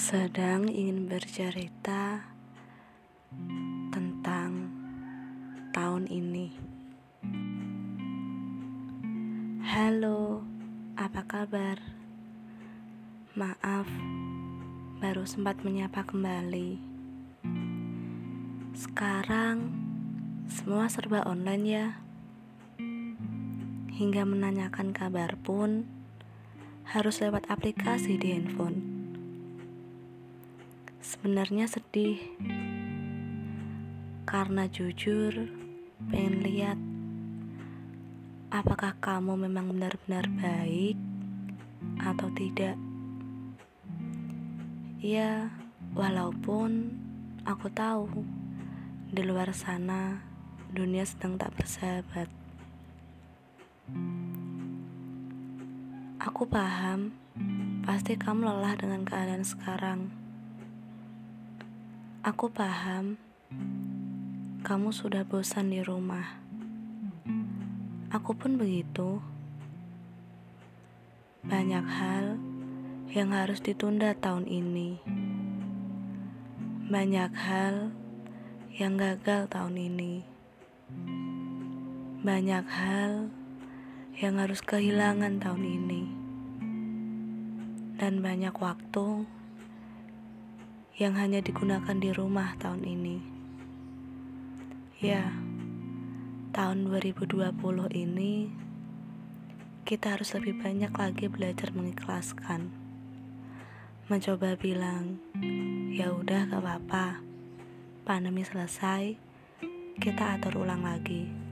sedang ingin bercerita tentang tahun ini. Halo, apa kabar? Maaf, baru sempat menyapa kembali. Sekarang semua serba online ya. Hingga menanyakan kabar pun harus lewat aplikasi di handphone. Sebenarnya sedih karena jujur pengen lihat apakah kamu memang benar-benar baik atau tidak. Ya, walaupun aku tahu di luar sana dunia sedang tak bersahabat. Aku paham, pasti kamu lelah dengan keadaan sekarang. Aku paham, kamu sudah bosan di rumah. Aku pun begitu. Banyak hal yang harus ditunda tahun ini. Banyak hal yang gagal tahun ini. Banyak hal yang harus kehilangan tahun ini, dan banyak waktu yang hanya digunakan di rumah tahun ini. Ya, tahun 2020 ini kita harus lebih banyak lagi belajar mengikhlaskan. Mencoba bilang, ya udah gak apa-apa. Pandemi selesai, kita atur ulang lagi.